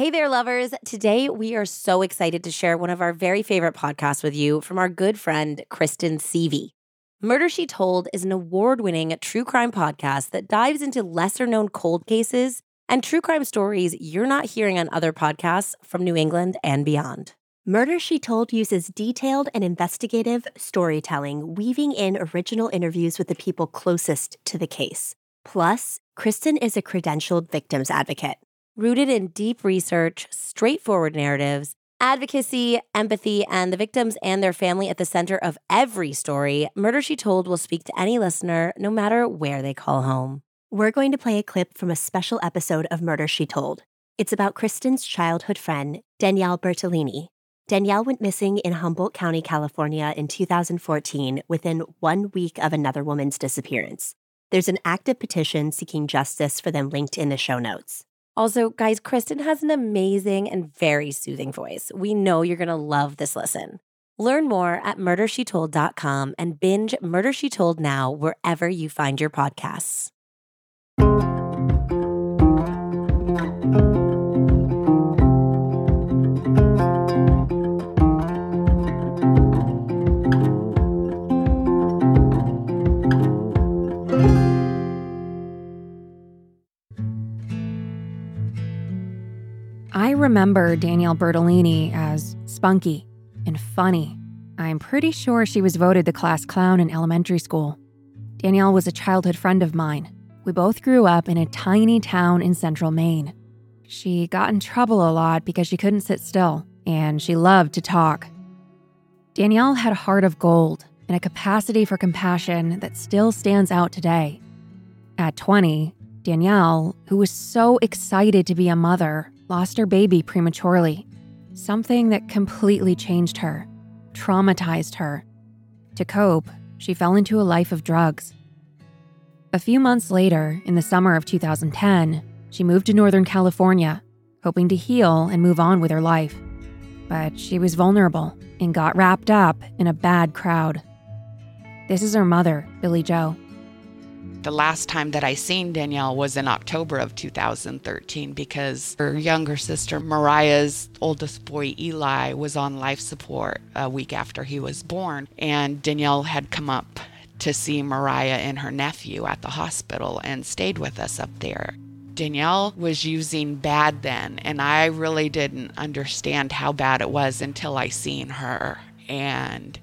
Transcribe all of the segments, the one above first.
Hey there, lovers. Today, we are so excited to share one of our very favorite podcasts with you from our good friend, Kristen Seavey. Murder She Told is an award winning true crime podcast that dives into lesser known cold cases and true crime stories you're not hearing on other podcasts from New England and beyond. Murder She Told uses detailed and investigative storytelling, weaving in original interviews with the people closest to the case. Plus, Kristen is a credentialed victims advocate. Rooted in deep research, straightforward narratives, advocacy, empathy, and the victims and their family at the center of every story, Murder She Told will speak to any listener, no matter where they call home. We're going to play a clip from a special episode of Murder She Told. It's about Kristen's childhood friend, Danielle Bertolini. Danielle went missing in Humboldt County, California in 2014 within one week of another woman's disappearance. There's an active petition seeking justice for them linked in the show notes. Also, guys, Kristen has an amazing and very soothing voice. We know you're going to love this listen. Learn more at murdershetold.com and binge Murder She Told now wherever you find your podcasts. I remember Danielle Bertolini as spunky and funny. I'm pretty sure she was voted the class clown in elementary school. Danielle was a childhood friend of mine. We both grew up in a tiny town in central Maine. She got in trouble a lot because she couldn't sit still, and she loved to talk. Danielle had a heart of gold and a capacity for compassion that still stands out today. At 20, Danielle, who was so excited to be a mother, lost her baby prematurely. Something that completely changed her, traumatized her. To cope, she fell into a life of drugs. A few months later, in the summer of 2010, she moved to Northern California, hoping to heal and move on with her life. But she was vulnerable and got wrapped up in a bad crowd. This is her mother, Billy Joe. The last time that I seen Danielle was in October of 2013 because her younger sister Mariah's oldest boy Eli was on life support a week after he was born. And Danielle had come up to see Mariah and her nephew at the hospital and stayed with us up there. Danielle was using bad then and I really didn't understand how bad it was until I seen her. And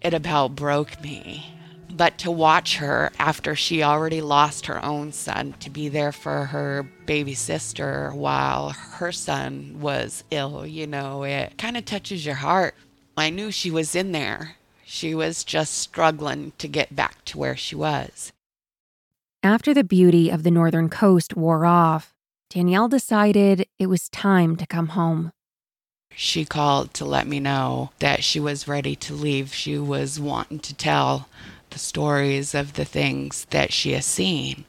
it about broke me but to watch her after she already lost her own son to be there for her baby sister while her son was ill, you know, it kind of touches your heart. I knew she was in there. She was just struggling to get back to where she was. After the beauty of the northern coast wore off, Danielle decided it was time to come home. She called to let me know that she was ready to leave. She was wanting to tell the stories of the things that she has seen.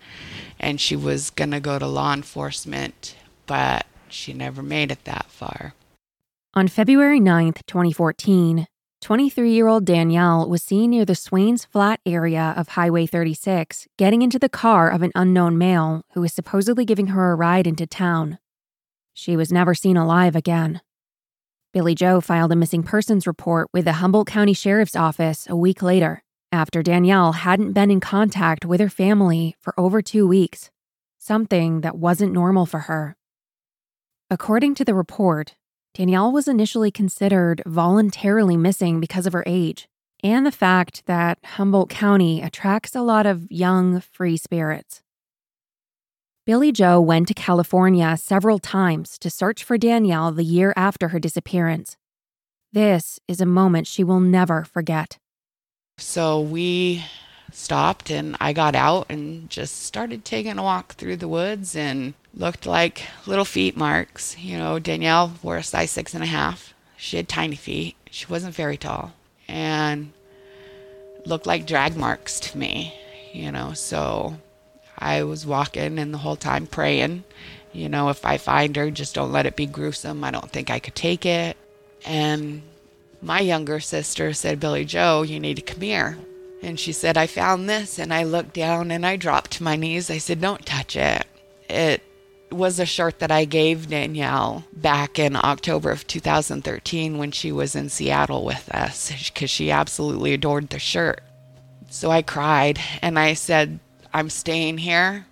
And she was going to go to law enforcement, but she never made it that far. On February 9th, 2014, 23 year old Danielle was seen near the Swains Flat area of Highway 36, getting into the car of an unknown male who was supposedly giving her a ride into town. She was never seen alive again. Billy Joe filed a missing persons report with the Humboldt County Sheriff's Office a week later after Danielle hadn't been in contact with her family for over two weeks, something that wasn't normal for her. According to the report, Danielle was initially considered voluntarily missing because of her age and the fact that Humboldt County attracts a lot of young, free spirits. Billy Joe went to California several times to search for Danielle the year after her disappearance. This is a moment she will never forget. So we stopped and I got out and just started taking a walk through the woods and looked like little feet marks. You know, Danielle wore a size six and a half. She had tiny feet. She wasn't very tall and looked like drag marks to me, you know. So I was walking and the whole time praying, you know, if I find her, just don't let it be gruesome. I don't think I could take it. And my younger sister said, Billy Joe, you need to come here. And she said, I found this. And I looked down and I dropped to my knees. I said, Don't touch it. It was a shirt that I gave Danielle back in October of 2013 when she was in Seattle with us because she absolutely adored the shirt. So I cried and I said, I'm staying here.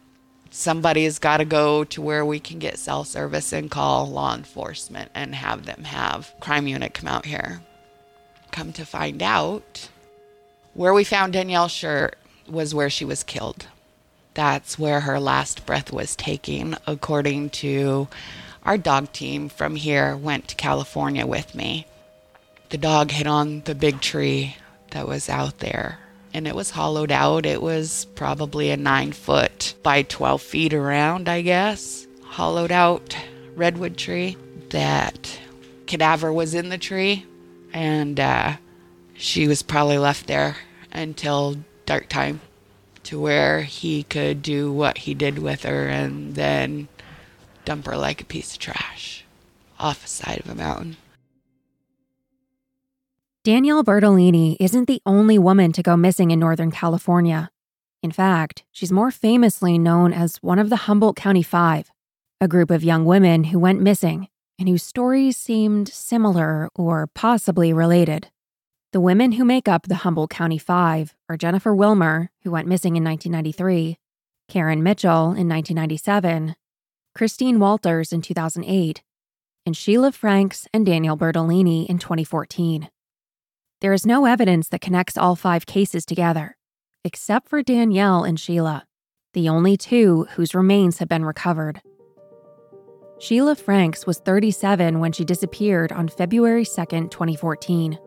Somebody's got to go to where we can get cell service and call law enforcement and have them have crime unit come out here. Come to find out, where we found Danielle's shirt was where she was killed. That's where her last breath was taking, according to our dog team from here went to California with me. The dog hit on the big tree that was out there and it was hollowed out. It was probably a nine foot by 12 feet around, I guess. Hollowed out redwood tree. That cadaver was in the tree and uh, she was probably left there until dark time to where he could do what he did with her and then dump her like a piece of trash off the side of a mountain. Danielle Bertolini isn't the only woman to go missing in Northern California. In fact, she's more famously known as one of the Humboldt County Five, a group of young women who went missing and whose stories seemed similar or possibly related. The women who make up the Humboldt County Five are Jennifer Wilmer, who went missing in 1993, Karen Mitchell in 1997, Christine Walters in 2008, and Sheila Franks and Danielle Bertolini in 2014. There is no evidence that connects all five cases together, except for Danielle and Sheila, the only two whose remains have been recovered. Sheila Franks was 37 when she disappeared on February 2, 2014.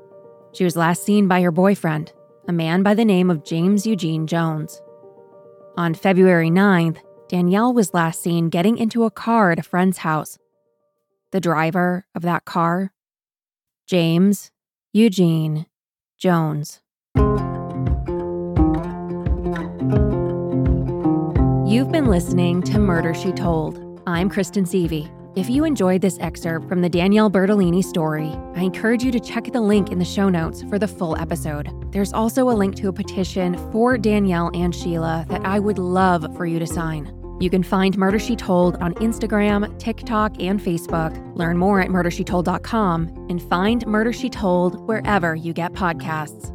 She was last seen by her boyfriend, a man by the name of James Eugene Jones. On February 9th, Danielle was last seen getting into a car at a friend's house. The driver of that car? James Eugene Jones. You've been listening to Murder She Told. I'm Kristen Seavey. If you enjoyed this excerpt from the Danielle Bertolini story, I encourage you to check the link in the show notes for the full episode. There's also a link to a petition for Danielle and Sheila that I would love for you to sign. You can find Murder She Told on Instagram, TikTok, and Facebook. Learn more at murdershetold.com and find Murder She Told wherever you get podcasts.